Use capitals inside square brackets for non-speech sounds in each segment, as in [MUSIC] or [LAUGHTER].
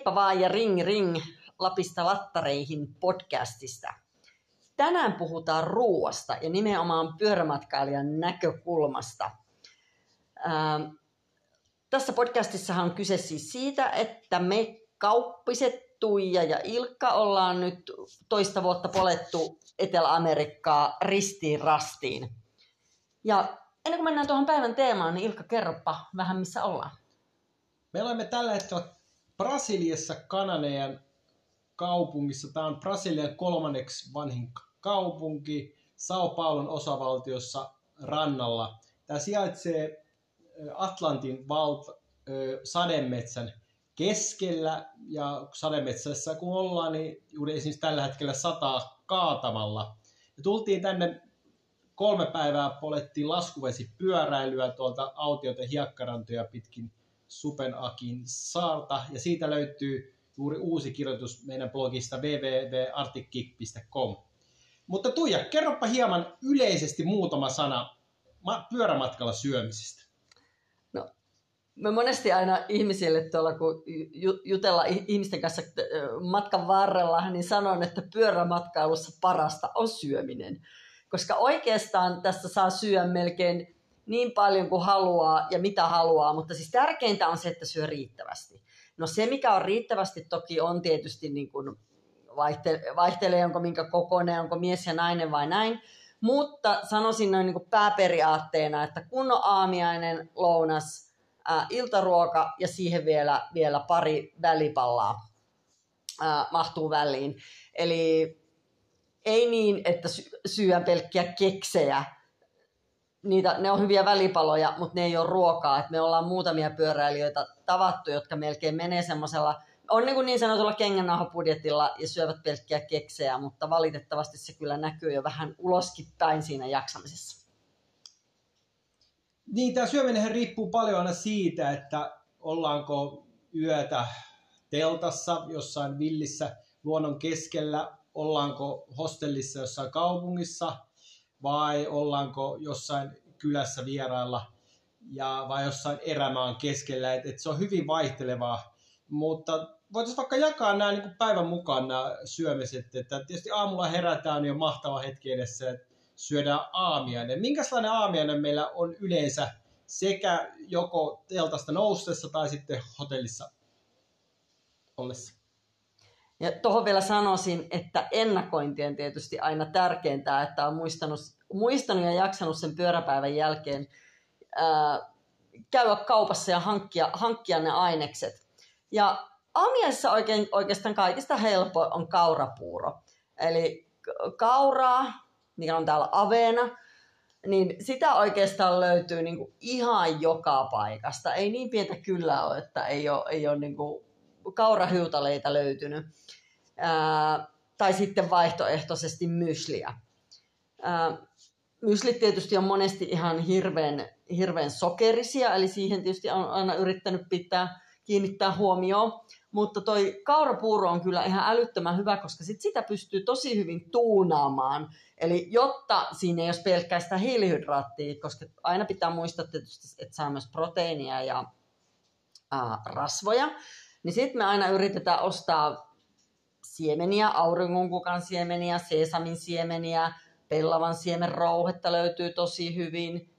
Heippa vaan ja ring ring Lapista lattareihin podcastista. Tänään puhutaan ruoasta ja nimenomaan pyörämatkailijan näkökulmasta. Ähm, tässä podcastissahan on kyse siis siitä, että me kauppiset Tuija ja Ilkka ollaan nyt toista vuotta polettu Etelä-Amerikkaa ristiin rastiin. Ja ennen kuin mennään tuohon päivän teemaan, niin Ilkka, kerropa vähän missä ollaan. Me olemme tällä hetkellä Brasiliassa Kananean kaupungissa. Tämä on Brasilian kolmanneksi vanhin kaupunki Sao Paulon osavaltiossa rannalla. Tämä sijaitsee Atlantin valt, sademetsän keskellä ja sademetsässä kun ollaan, niin juuri esimerkiksi tällä hetkellä sataa kaatamalla. Ja tultiin tänne kolme päivää polettiin laskuvesi pyöräilyä tuolta autioiden hiekkarantoja pitkin Supenakin saarta ja siitä löytyy juuri uusi kirjoitus meidän blogista www.artikkik.com. Mutta Tuija, kerropa hieman yleisesti muutama sana pyörämatkalla syömisestä. No, me monesti aina ihmisille tuolla, kun jutella ihmisten kanssa matkan varrella, niin sanon, että pyörämatkailussa parasta on syöminen. Koska oikeastaan tässä saa syödä melkein niin paljon kuin haluaa ja mitä haluaa, mutta siis tärkeintä on se, että syö riittävästi. No se, mikä on riittävästi toki on tietysti niin kuin vaihtelee, vaihtelee, onko minkä kokoinen, onko mies ja nainen vai näin, mutta sanoisin noin niin kuin pääperiaatteena, että kunnon aamiainen, lounas, ää, iltaruoka ja siihen vielä, vielä pari välipallaa ää, mahtuu väliin. Eli ei niin, että sy- syö pelkkiä keksejä, niitä, ne on hyviä välipaloja, mutta ne ei ole ruokaa. Et me ollaan muutamia pyöräilijöitä tavattu, jotka melkein menee semmoisella, on niin, kuin niin sanotulla kengännahopudjetilla ja syövät pelkkiä keksejä, mutta valitettavasti se kyllä näkyy jo vähän uloskin päin siinä jaksamisessa. Niin, tämä syöminen riippuu paljon aina siitä, että ollaanko yötä teltassa jossain villissä luonnon keskellä, ollaanko hostellissa jossain kaupungissa – vai ollaanko jossain kylässä vierailla ja, vai jossain erämaan keskellä. Et, et se on hyvin vaihtelevaa, mutta voitaisiin vaikka jakaa nämä niin päivän mukaan nämä syömiset. Että tietysti aamulla herätään jo mahtava hetki edessä, että syödään aamiainen. Minkälainen aamiainen meillä on yleensä sekä joko teltasta noustessa tai sitten hotellissa ollessa? Ja tuohon vielä sanoisin, että ennakointi on tietysti aina tärkeintä, että on muistanut, muistanut ja jaksanut sen pyöräpäivän jälkeen ää, käydä kaupassa ja hankkia, hankkia ne ainekset. Ja aamiaisessa oikein, oikeastaan kaikista helppo on kaurapuuro. Eli kauraa, mikä on täällä aveena, niin sitä oikeastaan löytyy niin kuin ihan joka paikasta. Ei niin pientä kyllä ole, että ei ole, ei ole niin kuin kaurahiutaleita löytynyt. Ää, tai sitten vaihtoehtoisesti mysliä. Ää, myslit tietysti on monesti ihan hirveän, hirveän sokerisia, eli siihen tietysti on aina yrittänyt pitää, kiinnittää huomioon. Mutta toi kaurapuuro on kyllä ihan älyttömän hyvä, koska sit sitä pystyy tosi hyvin tuunaamaan. Eli jotta siinä ei ole pelkkää sitä hiilihydraattia, koska aina pitää muistaa tietysti, että saa myös proteiinia ja ää, rasvoja, niin sitten me aina yritetään ostaa siemeniä, auringonkukan siemeniä, sesamin siemeniä, pellavan siemen rouhetta löytyy tosi hyvin.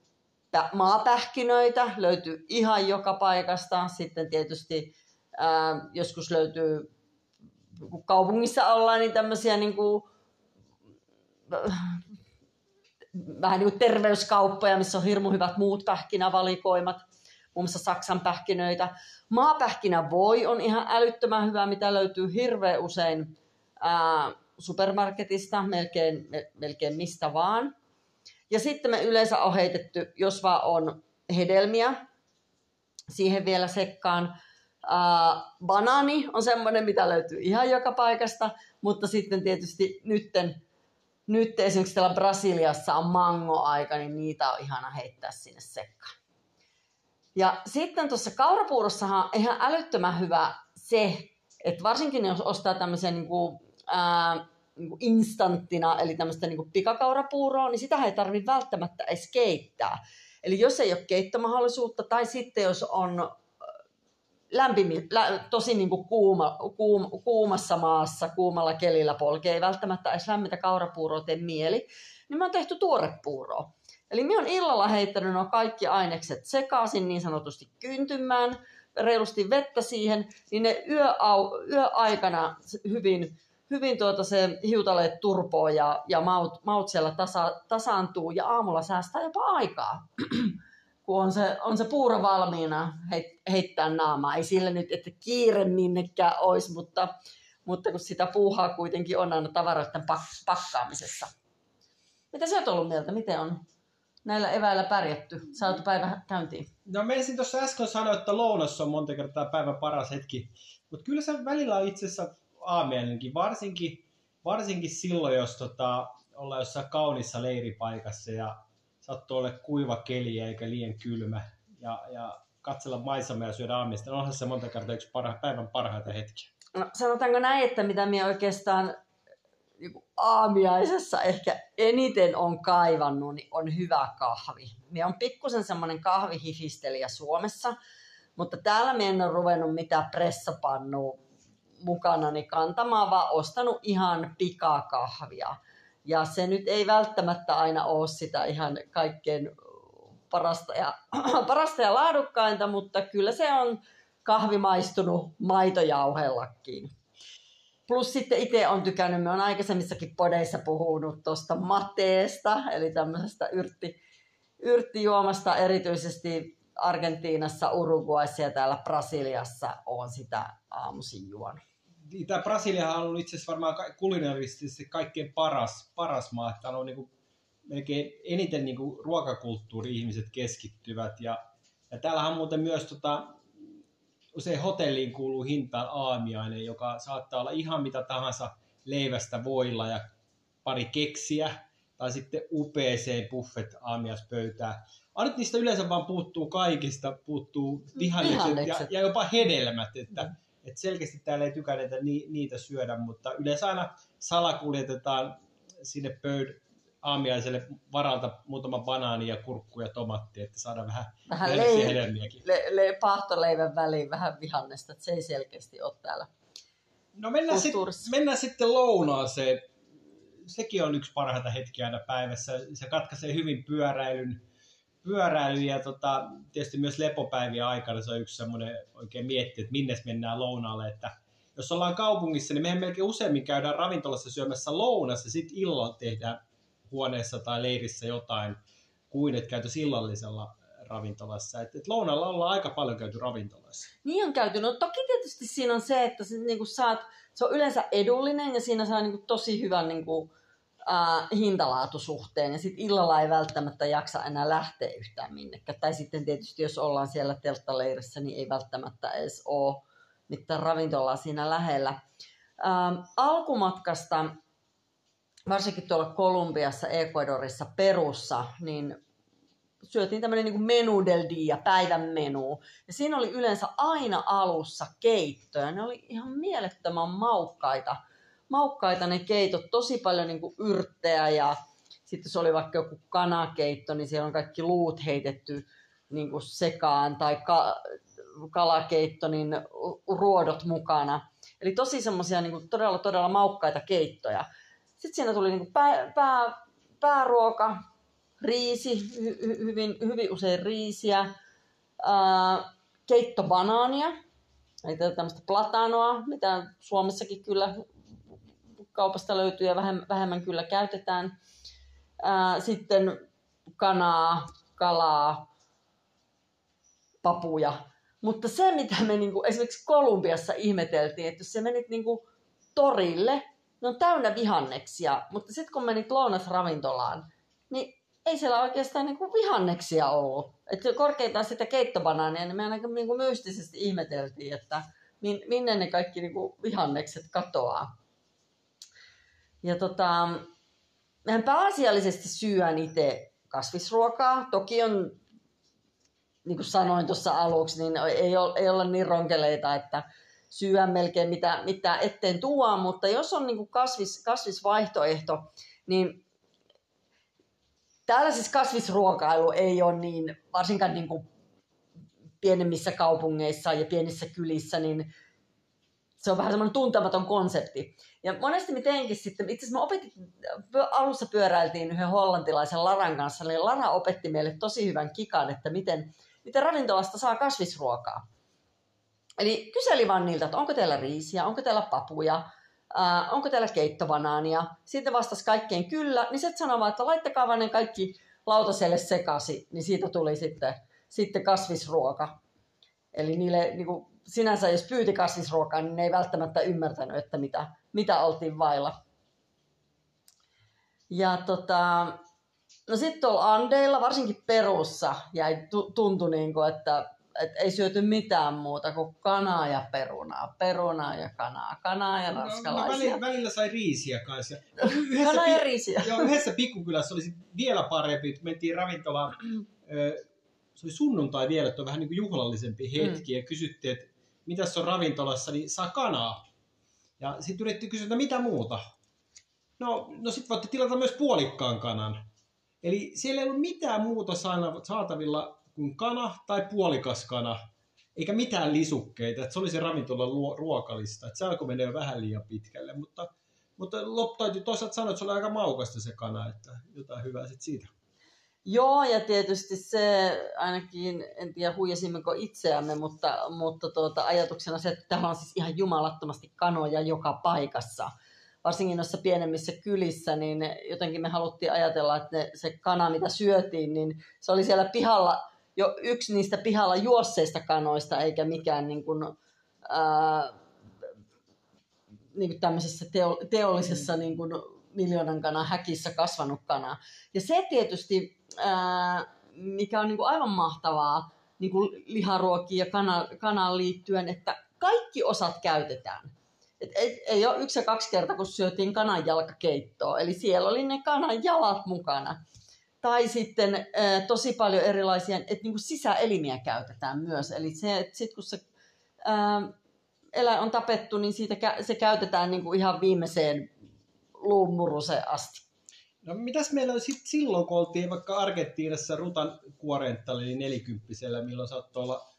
Maapähkinöitä löytyy ihan joka paikasta. Sitten tietysti ää, joskus löytyy, kun kaupungissa ollaan, niin tämmöisiä niin kuin, vähän niin kuin terveyskauppoja, missä on hirmu hyvät muut pähkinävalikoimat muun muassa Saksan pähkinöitä. Maapähkinä voi on ihan älyttömän hyvä, mitä löytyy hirveän usein ää, supermarketista, melkein, melkein mistä vaan. Ja sitten me yleensä on heitetty, jos vaan on hedelmiä, siihen vielä sekkaan. Ää, banaani on semmoinen, mitä löytyy ihan joka paikasta, mutta sitten tietysti nytten, nyt esimerkiksi täällä Brasiliassa on mango-aika, niin niitä on ihana heittää sinne sekkaan. Ja sitten tuossa kaurapuurossahan on ihan älyttömän hyvä se, että varsinkin jos ostaa tämmöisen niin kuin, ää, niin kuin instanttina, eli tämmöistä niin kuin pikakaurapuuroa, niin sitä ei tarvitse välttämättä edes keittää. Eli jos ei ole keittomahdollisuutta, tai sitten jos on lämpimi, lä, tosi niin kuin kuuma, kuum, kuumassa maassa, kuumalla kelillä polkee, ei välttämättä edes lämmitä kaurapuuroa tee mieli, niin mä oon tehty tuorepuuroa. Eli minä oon illalla heittänyt nuo kaikki ainekset sekaisin niin sanotusti kyntymään, reilusti vettä siihen, niin ne yöau, yöaikana hyvin, hyvin tuota se hiutaleet turpoo ja, ja maut, maut siellä tasa, tasaantuu ja aamulla säästää jopa aikaa. [CLEARS THROAT] kun on se, on se puuro valmiina heit, heittää naamaa. Ei sillä nyt, että kiire minnekään olisi, mutta, mutta kun sitä puuhaa kuitenkin on aina tavaroiden pak, pakkaamisessa. Mitä sä oot ollut mieltä? Miten on näillä eväillä pärjätty? Saatu päivä käyntiin. No menisin tuossa äsken sanoa, että lounas on monta kertaa päivän paras hetki. Mutta kyllä se välillä on itse asiassa aamiainenkin, varsinkin, varsinkin silloin, jos tota, ollaan jossain kaunissa leiripaikassa ja sattuu olla kuiva keli eikä liian kylmä ja, ja katsella maisemia ja syödä aamista. No onhan se monta kertaa yksi parha, päivän parhaita hetkiä. No, sanotaanko näin, että mitä minä oikeastaan niin aamiaisessa ehkä eniten on kaivannut, niin on hyvä kahvi. Minä on pikkusen semmoinen kahvihifistelijä Suomessa, mutta täällä minä en ole ruvennut mitään pressapannua mukana niin kantamaan, vaan ostanut ihan pikakahvia. Ja se nyt ei välttämättä aina ole sitä ihan kaikkein parasta ja, [CLEARS THROAT] parasta ja laadukkainta, mutta kyllä se on kahvi maistunut maitojauhellakin. Plus sitten itse on tykännyt, me on aikaisemmissakin podeissa puhunut tuosta mateesta, eli tämmöisestä yrtti, yrttijuomasta erityisesti Argentiinassa, Uruguayssa ja täällä Brasiliassa on sitä aamuisin juonut. Niin, tämä Brasilia on itse asiassa varmaan kulinaarisesti kaikkein paras, paras maa, että on niin kuin melkein eniten niin ruokakulttuuri-ihmiset keskittyvät. Ja, ja täällähän on muuten myös tota, usein hotelliin kuuluu hintaan aamiainen, joka saattaa olla ihan mitä tahansa leivästä voilla ja pari keksiä, tai sitten upeeseen buffet aamiaspöytää. Ainut niistä yleensä vaan puuttuu kaikista, puuttuu vihannekset, vihannekset. Ja, ja jopa hedelmät, että mm et selkeästi täällä ei tykänetä ni, niitä syödä, mutta yleensä aina salakuljetetaan sinne pöyd aamiaiselle varalta muutama banaani ja kurkku ja tomatti, että saadaan vähän, vähän le- hedelmiäkin. Le- le- pahtoleivän väliin vähän vihannesta, että se ei selkeästi ole täällä No mennään, sit, mennään sitten lounaaseen. Sekin on yksi parhaita hetkiä aina päivässä. Se katkaisee hyvin pyöräilyn, pyöräily ja tota, tietysti myös lepopäiviä aikana se on yksi semmoinen oikein mietti, että minne mennään lounaalle, että jos ollaan kaupungissa, niin mehän melkein useimmin käydään ravintolassa syömässä lounassa, sitten illalla tehdään huoneessa tai leirissä jotain, kuin että käyty illallisella ravintolassa. Et, et lounalla ollaan aika paljon käyty ravintolassa. Niin on käyty. No toki tietysti siinä on se, että se, niin saat, se on yleensä edullinen ja siinä saa niin tosi hyvän niin kuin, äh, hintalaatusuhteen ja sitten illalla ei välttämättä jaksa enää lähteä yhtään minnekään. Tai sitten tietysti jos ollaan siellä telttaleirissä, niin ei välttämättä edes ole mitään ravintolaa siinä lähellä. Ähm, alkumatkasta, varsinkin tuolla Kolumbiassa, Ecuadorissa, Perussa, niin syötiin tämmöinen niin menu del dia, päivän menu. Ja siinä oli yleensä aina alussa keittoja. Ne oli ihan mielettömän maukkaita maukkaita ne keitot, tosi paljon niin kuin yrttejä ja sitten se oli vaikka joku kanakeitto, niin siellä on kaikki luut heitetty niin kuin sekaan tai ka- kalakeitto, niin ruodot mukana. Eli tosi semmoisia niin todella, todella maukkaita keittoja. Sitten siinä tuli niin pää, pää, pääruoka, riisi, hy, hyvin, hyvin usein riisiä, ää, keittobanaania, eli tämmöistä platanoa, mitä Suomessakin kyllä kaupasta löytyy ja vähemmän, vähemmän kyllä käytetään. Ää, sitten kanaa, kalaa, papuja. Mutta se, mitä me niinku, esimerkiksi Kolumbiassa ihmeteltiin, että jos se menit niinku torille, ne on täynnä vihanneksia, mutta sitten kun menit lounasravintolaan, niin ei siellä oikeastaan niinku vihanneksia ollut. Että korkeintaan sitä keittobanaania, niin me ainakin niinku mystisesti ihmeteltiin, että minne ne kaikki niinku vihannekset katoaa. Ja tota, mehän pääasiallisesti syön itse kasvisruokaa. Toki on, niin kuin sanoin tuossa aluksi, niin ei ole, ei ole niin ronkeleita, että syö melkein mitä, mitä eteen tuo, mutta jos on niin kasvis, kasvisvaihtoehto, niin täällä siis kasvisruokailu ei ole niin, varsinkaan niin kuin pienemmissä kaupungeissa ja pienissä kylissä, niin se on vähän semmoinen tuntematon konsepti. Ja monesti me teinkin sitten, itse asiassa me opetin, alussa pyöräiltiin yhden hollantilaisen Laran kanssa, niin Lara opetti meille tosi hyvän kikan, että miten, miten ravintolasta saa kasvisruokaa. Eli kyseli vaan niiltä, että onko teillä riisiä, onko teillä papuja, äh, onko teillä keittobanaania. Sitten vastasi kaikkeen kyllä, niin sitten sanoi että laittakaa vaan ne kaikki lautaselle sekasi, niin siitä tuli sitten, sitten kasvisruoka. Eli niille niin kuin sinänsä, jos pyyti kasvisruokaa, niin ne ei välttämättä ymmärtänyt, että mitä, mitä oltiin vailla. Ja tota, no sitten tuolla Andeilla, varsinkin Perussa, jäi, tuntui niin kuin, että et ei syöty mitään muuta kuin kanaa ja perunaa, perunaa ja kanaa, kanaa ja ranskalaisia. No, välillä, välillä sai riisiä kanssa. [LAUGHS] Yhdessä, kanaa ja riisiä. [LAUGHS] Joo, yhdessä pikkukylässä oli vielä parempi, mentiin ravintolaan, se oli sunnuntai vielä, että on vähän niin kuin juhlallisempi hetki, mm. ja kysyttiin, että mitä on ravintolassa, niin saa kanaa. Ja sitten yritettiin kysyä, että mitä muuta. No, no sitten voitte tilata myös puolikkaan kanan. Eli siellä ei ollut mitään muuta saatavilla kuin kana tai puolikas kana, eikä mitään lisukkeita. Että se oli se ravintolan ruokalista. Että se alkoi mennä vähän liian pitkälle, mutta, mutta täytyy toisaalta sanoa, että se oli aika maukasta se kana, että jotain hyvää sitten siitä. Joo, ja tietysti se ainakin, en tiedä huijasimmeko itseämme, mutta, mutta tuota, ajatuksena se, että täällä on siis ihan jumalattomasti kanoja joka paikassa. Varsinkin noissa pienemmissä kylissä, niin jotenkin me haluttiin ajatella, että ne, se kana, mitä syötiin, niin se oli siellä pihalla jo yksi niistä pihalla juosseista kanoista, eikä mikään niin kuin, ää, niin kuin tämmöisessä teo, teollisessa niin kuin miljoonan kanan häkissä kasvanut kana. Ja se tietysti, ää, mikä on niin kuin aivan mahtavaa niin kuin liharuokiin ja kana, kanaan liittyen, että kaikki osat käytetään. Et ei, ei ole yksi ja kaksi kertaa, kun syötiin kananjalkakeittoa. Eli siellä oli ne kanan jalat mukana. Tai sitten äh, tosi paljon erilaisia, että niin sisäelimiä käytetään myös. Eli se, että sit kun se äh, eläin on tapettu, niin siitä se käytetään niin kuin ihan viimeiseen luumuruseen asti. No mitäs meillä on sit silloin, kun oltiin vaikka Argentiinassa Rutan kuorenttalla, eli nelikymppisellä, milloin saattoi olla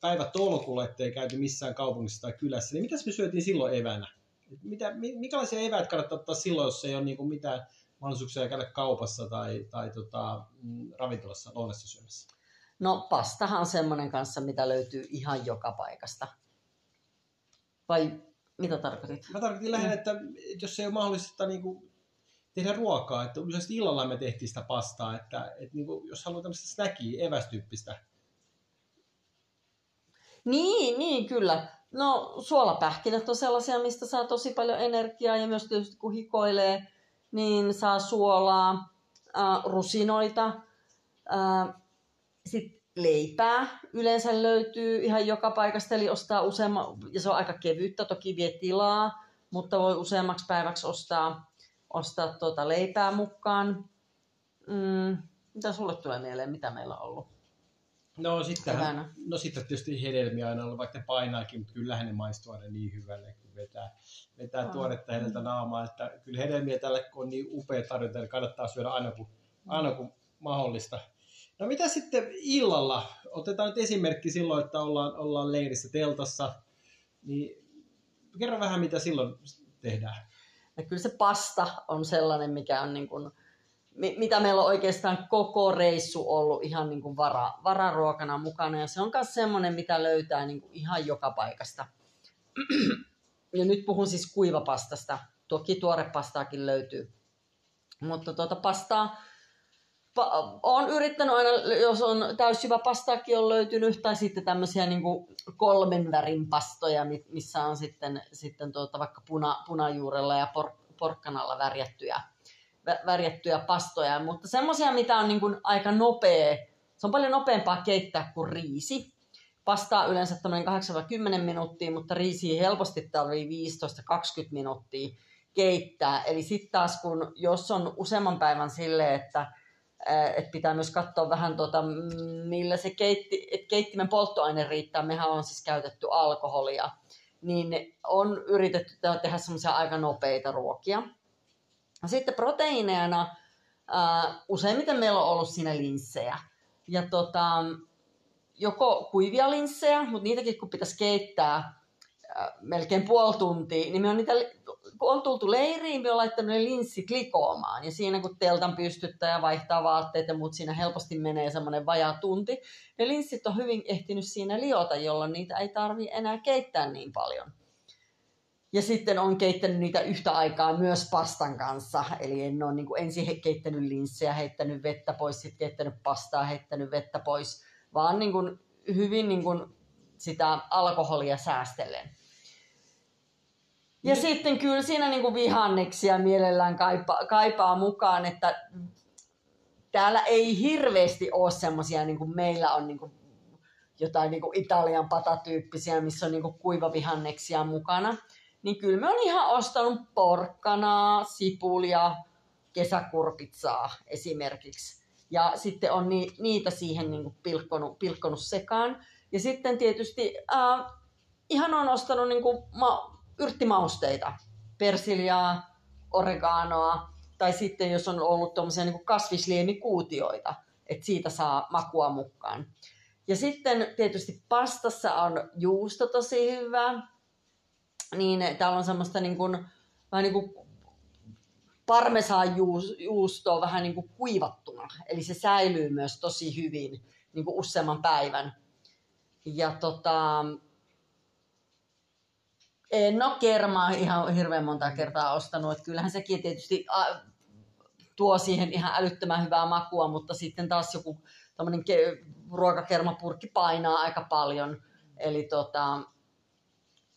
päivä tolkulla, ettei käyty missään kaupungissa tai kylässä, niin mitäs me syötiin silloin evänä? Mitä, minkälaisia eväät kannattaa ottaa silloin, jos ei ole niin kuin mitään mahdollisuuksia käydä kaupassa tai, tai tota, mm, ravintolassa lounassa syömässä? No pastahan on semmoinen kanssa, mitä löytyy ihan joka paikasta. Vai mitä tarkoitit? Mä tarkoitin lähinnä, että jos ei ole mahdollista niin kuin, tehdä ruokaa, että yleensä illalla me tehtiin sitä pastaa, että, että niin kuin, jos haluaa tämmöistä snackia, evästyyppistä. Niin, niin kyllä. No suolapähkinät on sellaisia, mistä saa tosi paljon energiaa ja myös tietysti kun hikoilee, niin saa suolaa, äh, rusinoita, äh, sitten leipää yleensä löytyy ihan joka paikasta, eli ostaa useamman, ja se on aika kevyttä, toki vie tilaa, mutta voi useammaksi päiväksi ostaa, ostaa tuota leipää mukaan. Mm, mitä sulle tulee mieleen, mitä meillä on ollut? No sitten, no sitten tietysti hedelmiä aina ollut, vaikka ne painaakin, mutta kyllähän ne maistuu aina niin hyvälle, vetää, vetää oh. tuoretta hedeltä naamaa. Että kyllä hedelmiä tällä kun on niin upea tarjonta, niin kannattaa syödä aina kun, aina kun mahdollista. No mitä sitten illalla? Otetaan nyt esimerkki silloin, että ollaan, ollaan leirissä teltassa. Niin kerro vähän, mitä silloin tehdään. Ja kyllä se pasta on sellainen, mikä on niin kuin, mitä meillä on oikeastaan koko reissu ollut ihan niin kuin vara, vararuokana mukana. Ja se on myös semmoinen, mitä löytää niin kuin ihan joka paikasta. Ja nyt puhun siis kuivapastasta. Toki tuorepastaakin löytyy. Mutta tuota pastaa, pa- olen yrittänyt aina, jos on täysjyvä pastaakin on löytynyt, tai sitten tämmöisiä niin kolmen värin pastoja, missä on sitten, sitten tuota vaikka puna, punajuurella ja por, porkkanalla värjättyjä värjättyjä pastoja, mutta semmoisia, mitä on niin aika nopea, se on paljon nopeampaa keittää kuin riisi. Pastaa yleensä tämmöinen 8-10 minuuttia, mutta riisiä helposti tarvii 15-20 minuuttia keittää. Eli sitten taas kun, jos on useamman päivän sille, että et pitää myös katsoa vähän, tota, millä se keitti, et keittimen polttoaine riittää. Mehän on siis käytetty alkoholia. Niin on yritetty tehdä semmoisia aika nopeita ruokia. Sitten proteiineina useimmiten meillä on ollut siinä linssejä. Ja tota, joko kuivia linssejä, mutta niitäkin kun pitäisi keittää melkein puoli tuntia, niin me on niitä, kun on tultu leiriin, me on laittanut ne linssit likoomaan. Ja siinä kun teltan pystyttää ja vaihtaa vaatteet ja muut, siinä helposti menee semmoinen vajaa tunti. Ne linssit on hyvin ehtinyt siinä liota, jolloin niitä ei tarvi enää keittää niin paljon. Ja sitten on keittänyt niitä yhtä aikaa myös pastan kanssa. Eli en ole niin ensin keittänyt linssejä, heittänyt vettä pois, sitten keittänyt pastaa, heittänyt vettä pois, vaan niin kuin hyvin niin kuin sitä alkoholia säästellen. Ja niin. sitten kyllä siinä niin kuin vihanneksia mielellään kaipaa, kaipaa mukaan, että täällä ei hirveästi ole semmoisia, niin kuin meillä on niin kuin jotain niin kuin Italian patatyyppisiä, missä on niin kuin kuivavihanneksia mukana niin kyllä me on ihan ostanut porkkanaa, sipulia, kesäkurpitsaa esimerkiksi. Ja sitten on ni, niitä siihen niin kuin pilkkonut, pilkkonut sekaan. Ja sitten tietysti äh, ihan on ostanut niin kuin ma, yrttimausteita, persiljaa, oreganoa, tai sitten jos on ollut tuommoisia niin kasvisliemikuutioita, että siitä saa makua mukaan. Ja sitten tietysti pastassa on juusto tosi hyvä, niin täällä on semmoista niin kuin, vähän niin kuin parmesaan juustoa vähän niin kuin kuivattuna. Eli se säilyy myös tosi hyvin niin kuin useamman päivän. Ja tota, en ole kermaa ihan hirveän monta kertaa ostanut. Että kyllähän sekin tietysti tuo siihen ihan älyttömän hyvää makua, mutta sitten taas joku tämmöinen ruokakermapurkki painaa aika paljon. Eli tota,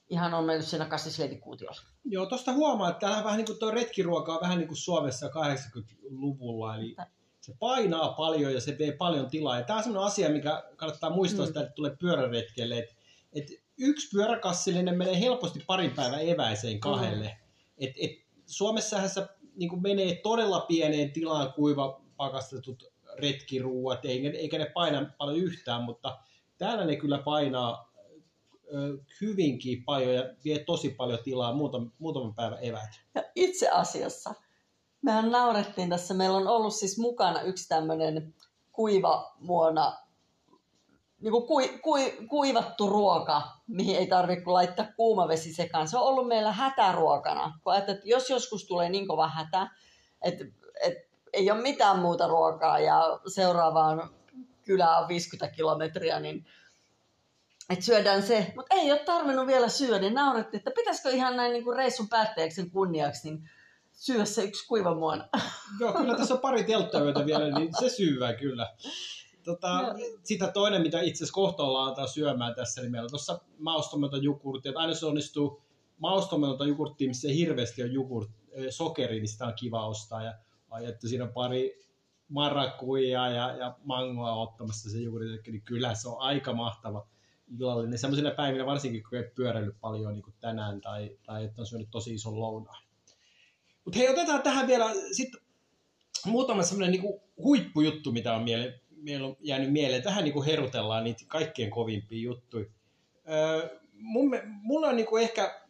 ihan on mennyt siinä kasvisleivikuutiolla. Joo, tuosta huomaa, että täällä vähän niin kuin tuo retkiruoka on vähän niin kuin Suomessa 80-luvulla, eli se painaa paljon ja se vie paljon tilaa. Ja tämä on sellainen asia, mikä kannattaa muistaa, mm. että tulee pyöräretkelle, että, että yksi pyöräkassillinen menee helposti parin päivän eväiseen kahdelle. Mm. Et, et Suomessahan se niin kuin menee todella pieneen tilaan kuiva pakastetut retkiruuat, eikä ne paina paljon yhtään, mutta täällä ne kyllä painaa hyvinkin paljon ja vie tosi paljon tilaa muutaman, muutaman päivän evät. Ja itse asiassa, mehän naurettiin tässä, meillä on ollut siis mukana yksi tämmöinen kuiva muona, niin kuin kui, kui, kuivattu ruoka, mihin ei tarvitse laittaa kuuma vesi sekaan. Se on ollut meillä hätäruokana. Kun että jos joskus tulee niin kova hätä, että et, ei ole mitään muuta ruokaa ja seuraavaan kylään on 50 kilometriä, niin että syödään se, mutta ei ole tarvinnut vielä syödä, niin että pitäisikö ihan näin niin kuin reissun päätteeksi kunniaksi, niin syö se yksi kuiva muona. Joo, kyllä tässä on pari telttayötä vielä, niin se syyvää kyllä. Tota, sitä toinen, mitä itse asiassa kohta ollaan syömään tässä, niin meillä on tuossa maustomatonta jogurttia. Aina se onnistuu maustomatonta jogurttia, missä hirveästi on jogurt, sokeri, niin sitä on kiva ostaa. Ja että siinä on pari marrakuja ja, ja mangoa ottamassa se jogurtti, niin kyllä se on aika mahtava illallinen sellaisina päivinä, varsinkin kun ei pyöräillyt paljon niin kuin tänään tai, tai että on syönyt tosi ison lounaan. Mutta hei, otetaan tähän vielä sitten muutama sellainen niin huippujuttu, mitä on, miele, miele, on jäänyt mieleen. Tähän niin kuin herutellaan niitä kaikkein kovimpia juttuja. Öö, mun, mulla on niin kuin ehkä,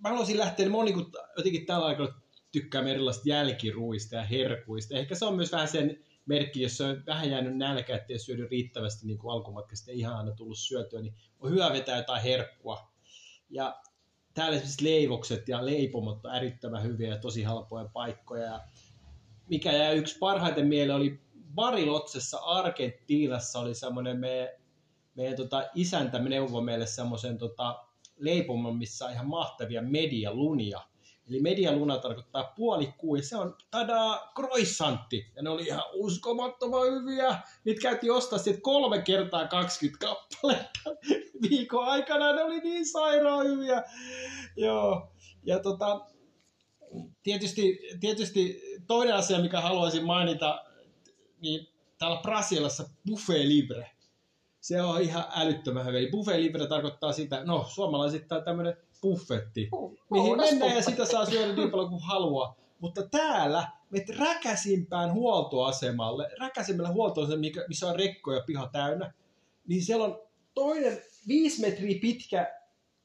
mä haluaisin lähteä, niin mä niin kuin, jotenkin tällä aikana tykkää erilaisista jälkiruista ja herkuista. Ehkä se on myös vähän sen merkki, jos on vähän jäänyt nälkä, ettei syödy riittävästi niin kuin alkumatkasta ihan aina tullut syötyä, niin on hyvä vetää jotain herkkua. Ja täällä esimerkiksi leivokset ja leipomot on erittäin hyviä ja tosi halpoja paikkoja. Ja mikä jäi yksi parhaiten mieleen oli Barilotsessa Argentiinassa oli semmoinen meidän, meidän tota, isäntä neuvoi meille semmoisen tota, leipomon, missä on ihan mahtavia medialunia – Eli medialuna tarkoittaa puolikuu, ja se on tadaa croissantti. Ja ne oli ihan uskomattoman hyviä. Niitä käytiin ostaa sitten kolme kertaa 20 kappaletta [LAUGHS] viikon aikana. Ne oli niin sairaan hyviä. Joo. Ja tota, tietysti, tietysti toinen asia, mikä haluaisin mainita, niin täällä Brasiliassa buffet libre. Se on ihan älyttömän hyvä. Eli buffet libre tarkoittaa sitä, no suomalaisittain tämmöinen buffetti, uh, mihin mennään ja sitä saa syödä niin paljon kuin haluaa. Mutta täällä me räkäsimpään huoltoasemalle, räkäsimmällä huoltoasemalle, missä on rekkoja piha täynnä, niin siellä on toinen viisi metriä pitkä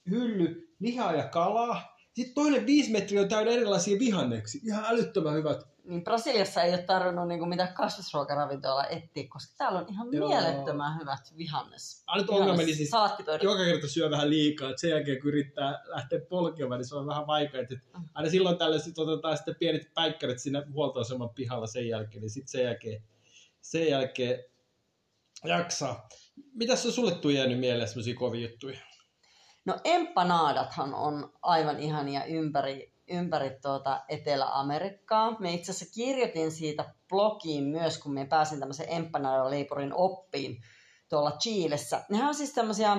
hylly lihaa ja kalaa. Sitten toinen viisi metriä on täynnä erilaisia vihanneksia. Ihan älyttömän hyvät niin Brasiliassa ei ole tarvinnut niinku mitään kasvisruokaravintola etsiä, koska täällä on ihan Joo. mielettömän hyvät vihannes. Ainut ongelma, niin siis joka kerta syö vähän liikaa, että sen jälkeen kun yrittää lähteä polkemaan, niin se on vähän vaikeaa. Että Mm. aina silloin tällöin sit otetaan sitten pienet päikkärit siinä huoltoaseman pihalla sen jälkeen, niin sitten sen jälkeen, sen jälkeen jaksaa. Mitäs on sulle tuli jäänyt mieleen semmoisia kovia juttuja? No empanaadathan on aivan ihania ympäri, ympäri tuota Etelä-Amerikkaa. Me itse asiassa kirjoitin siitä blogiin myös, kun me pääsin tämmöisen empanada-leipurin oppiin tuolla Chiilessä. Nehän on siis tämmöisiä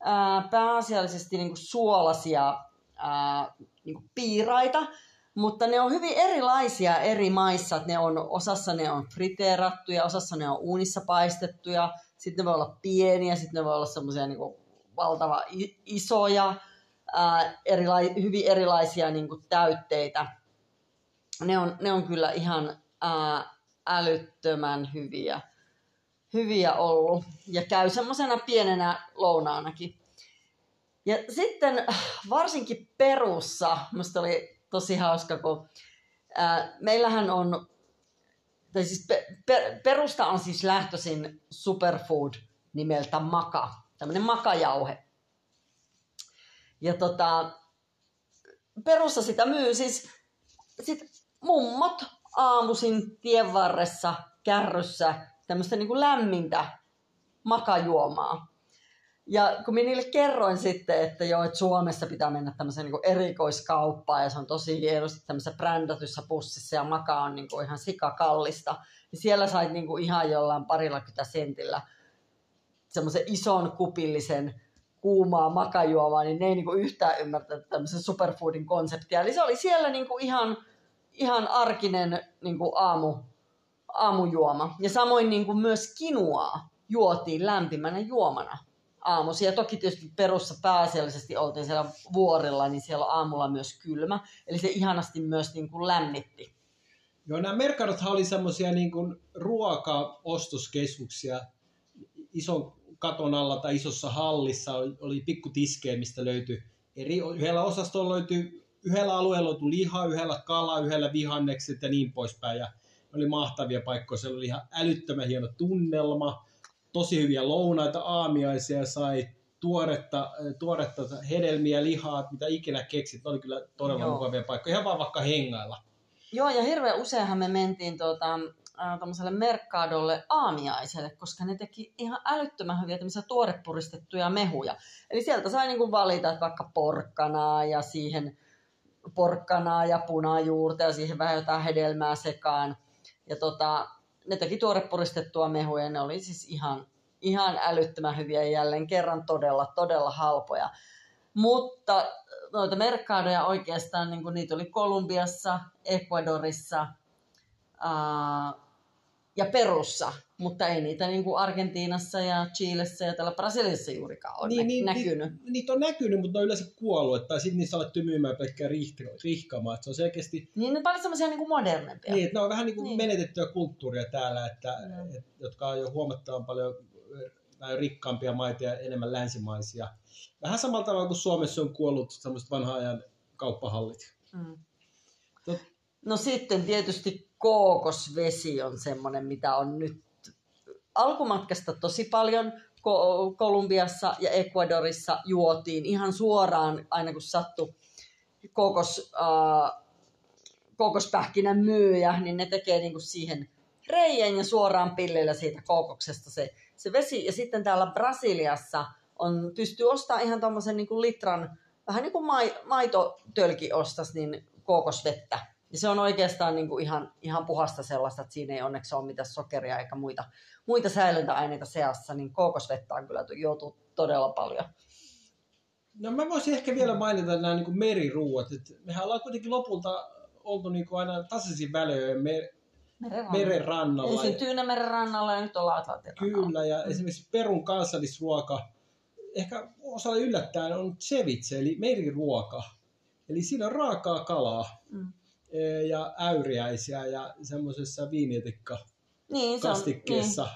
ää, pääasiallisesti niinku suolasia ää, niinku piiraita, mutta ne on hyvin erilaisia eri maissa. Ne on, osassa ne on friteerattuja, osassa ne on uunissa paistettuja, sitten ne voi olla pieniä, sitten ne voi olla semmoisia niinku valtava isoja, ää, erila- hyvin erilaisia niinku täytteitä. Ne on, ne on kyllä ihan ää, älyttömän hyviä, hyviä ollut ja käy semmoisena pienenä lounaanakin. Ja sitten varsinkin Perussa, musta oli tosi hauska, kun ää, meillähän on, tai siis pe, pe, Perusta on siis lähtöisin superfood nimeltä maka, tämmöinen makajauhe. Ja tota, Perussa sitä myy siis sit mummot aamuisin tien varressa, kärryssä, tämmöistä niin kuin lämmintä makajuomaa. Ja kun minä niille kerroin sitten, että joo, että Suomessa pitää mennä tämmöiseen niin erikoiskauppaan ja se on tosi hienosti tämmöisessä brändätyssä pussissa ja maka on niin kuin ihan sikakallista, niin siellä sait niin kuin ihan jollain parilla sentillä semmoisen ison kupillisen kuumaa makajuomaa, niin ne ei kuin yhtään ymmärtänyt tämmöisen superfoodin konseptia. Eli se oli siellä niin kuin ihan, ihan arkinen niin kuin aamu, aamujuoma. Ja samoin niin myös kinuaa juotiin lämpimänä juomana aamuisin. Ja toki tietysti perussa pääasiallisesti oltiin siellä vuorilla, niin siellä on aamulla myös kylmä. Eli se ihanasti myös niin kuin lämmitti. Joo, nämä Mercadothan oli semmoisia niin kuin ruokaostoskeskuksia ison katon alla tai isossa hallissa oli, oli pikkutiskejä, mistä löytyi eri, yhdellä osastolla löytyi, yhdellä alueella löytyi liha, yhdellä kala, yhdellä vihannekset ja niin poispäin. Ja ne oli mahtavia paikkoja, siellä oli ihan älyttömän hieno tunnelma, tosi hyviä lounaita, aamiaisia sai, tuoretta, tuoretta hedelmiä, lihaa, mitä ikinä keksit. Ne oli kyllä todella Joo. mukavia paikkoja, ihan vaan vaikka hengailla. Joo, ja hirveän useinhan me mentiin tuota, äh, Mercadolle aamiaiselle, koska ne teki ihan älyttömän hyviä tämmöisiä tuorepuristettuja mehuja. Eli sieltä sai niinku valita, että vaikka porkkanaa ja siihen porkkanaa ja punajuurta ja siihen vähän jotain hedelmää sekaan. Ja tota, ne teki tuorepuristettua mehuja ja ne oli siis ihan, ihan älyttömän hyviä ja jälleen kerran todella, todella halpoja. Mutta noita merkkadoja oikeastaan, niin niitä oli Kolumbiassa, Ecuadorissa ää, ja Perussa, mutta ei niitä niin kuin Argentiinassa ja Chilessä ja täällä Brasiliassa juurikaan ole niin, niin, näkynyt. Ni, niitä on näkynyt, mutta ne on yleensä kuollut, tai sitten niissä alettu myymään pelkkää rihka- rihkamaa. Se on selkeästi, Niin ne on paljon semmoisia niin modernempia. niin, että ne on vähän niin kuin Niin. menetettyä kulttuuria täällä, että, Joo. et, jotka on jo huomattavan paljon vähän rikkaampia maita ja enemmän länsimaisia. Vähän samalla tavalla kuin Suomessa on kuollut semmoiset vanhan ajan kauppahallit. Mm. Tot- No sitten tietysti kookosvesi on semmoinen, mitä on nyt alkumatkasta tosi paljon Ko- Kolumbiassa ja Ecuadorissa juotiin ihan suoraan, aina kun sattui kokos, äh, kokospähkinän myyjä, niin ne tekee niinku siihen reijän ja suoraan pilleillä siitä kookoksesta se, se vesi. Ja sitten täällä Brasiliassa on, pystyy ostamaan ihan tuommoisen niinku litran, vähän niin kuin mai, maitotölki ostas, niin kookosvettä. Ja se on oikeastaan niinku ihan, ihan puhasta sellaista, että siinä ei onneksi ole mitään sokeria eikä muita, muita säilöntäaineita seassa, niin kookosvettä on kyllä joutu todella paljon. No mä voisin ehkä vielä mainita nämä niin kuin meriruuat. Et mehän ollaan kuitenkin lopulta oltu niin kuin aina tasaisin väliöön mer- Meren meren rannalla. Ensin Tyynemeren rannalla ja nyt ollaan Atlantin rannalla. Kyllä, ja Mm. esimerkiksi Perun kansallisruoka, ehkä osalle yllättäen on ceviche, eli meriruoka. Eli siinä on raakaa kalaa Mm. E, ja äyriäisiä ja semmoisessa viinietikka Niin, se on, niin. kastikkeessa.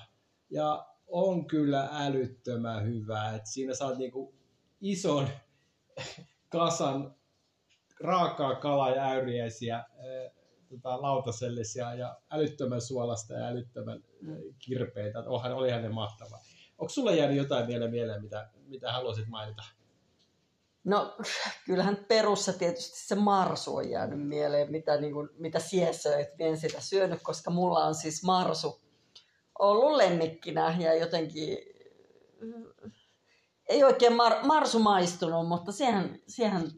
Ja on kyllä älyttömän hyvää, että siinä saat niinku ison [LAUGHS] kasan raakaa kalaa ja äyriäisiä e, tota, lautasellisia ja älyttömän suolasta ja älyttömän mm. kirpeitä. Onhan, olihan ne mahtavaa. Onko sulle jäänyt jotain vielä mieleen, mitä, mitä haluaisit mainita? No kyllähän perussa tietysti se marsu on jäänyt mieleen, mitä, niin kuin, mitä siellä söit. En sitä syönyt, koska mulla on siis marsu ollut lemmikkinä ja jotenkin ei oikein mar, marsu maistunut, mutta siihen, siihen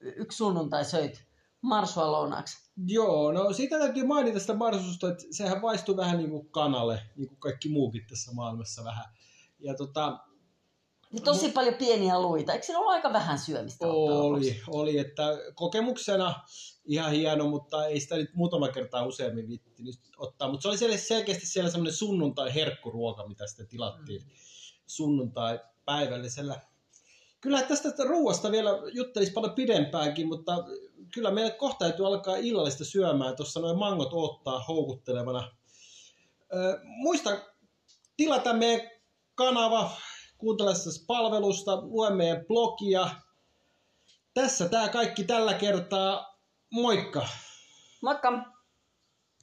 yksi sunnuntai söit marsua lounaksi. Joo, no siitä täytyy mainita sitä marsusta, että sehän vaistuu vähän niin kuin kanalle, niin kuin kaikki muukin tässä maailmassa vähän. Ja tota, ja tosi paljon pieniä luita. Eikö siinä ollut aika vähän syömistä? Oli, oli, että kokemuksena ihan hieno, mutta ei sitä nyt muutama kertaa useammin vitti ottaa. Mutta se oli selkeästi siellä semmoinen sunnuntai-herkkuruoka, mitä sitten tilattiin mm. sunnuntai-päivällisellä. Kyllä tästä ruoasta vielä juttelisi paljon pidempäänkin, mutta kyllä meidän kohta täytyy alkaa illallista syömään. Tuossa noin mangot ottaa houkuttelevana. Ö, muista tilata meidän kanava kuuntele palvelusta, lue meidän blogia. Tässä tämä kaikki tällä kertaa. Moikka! Moikka!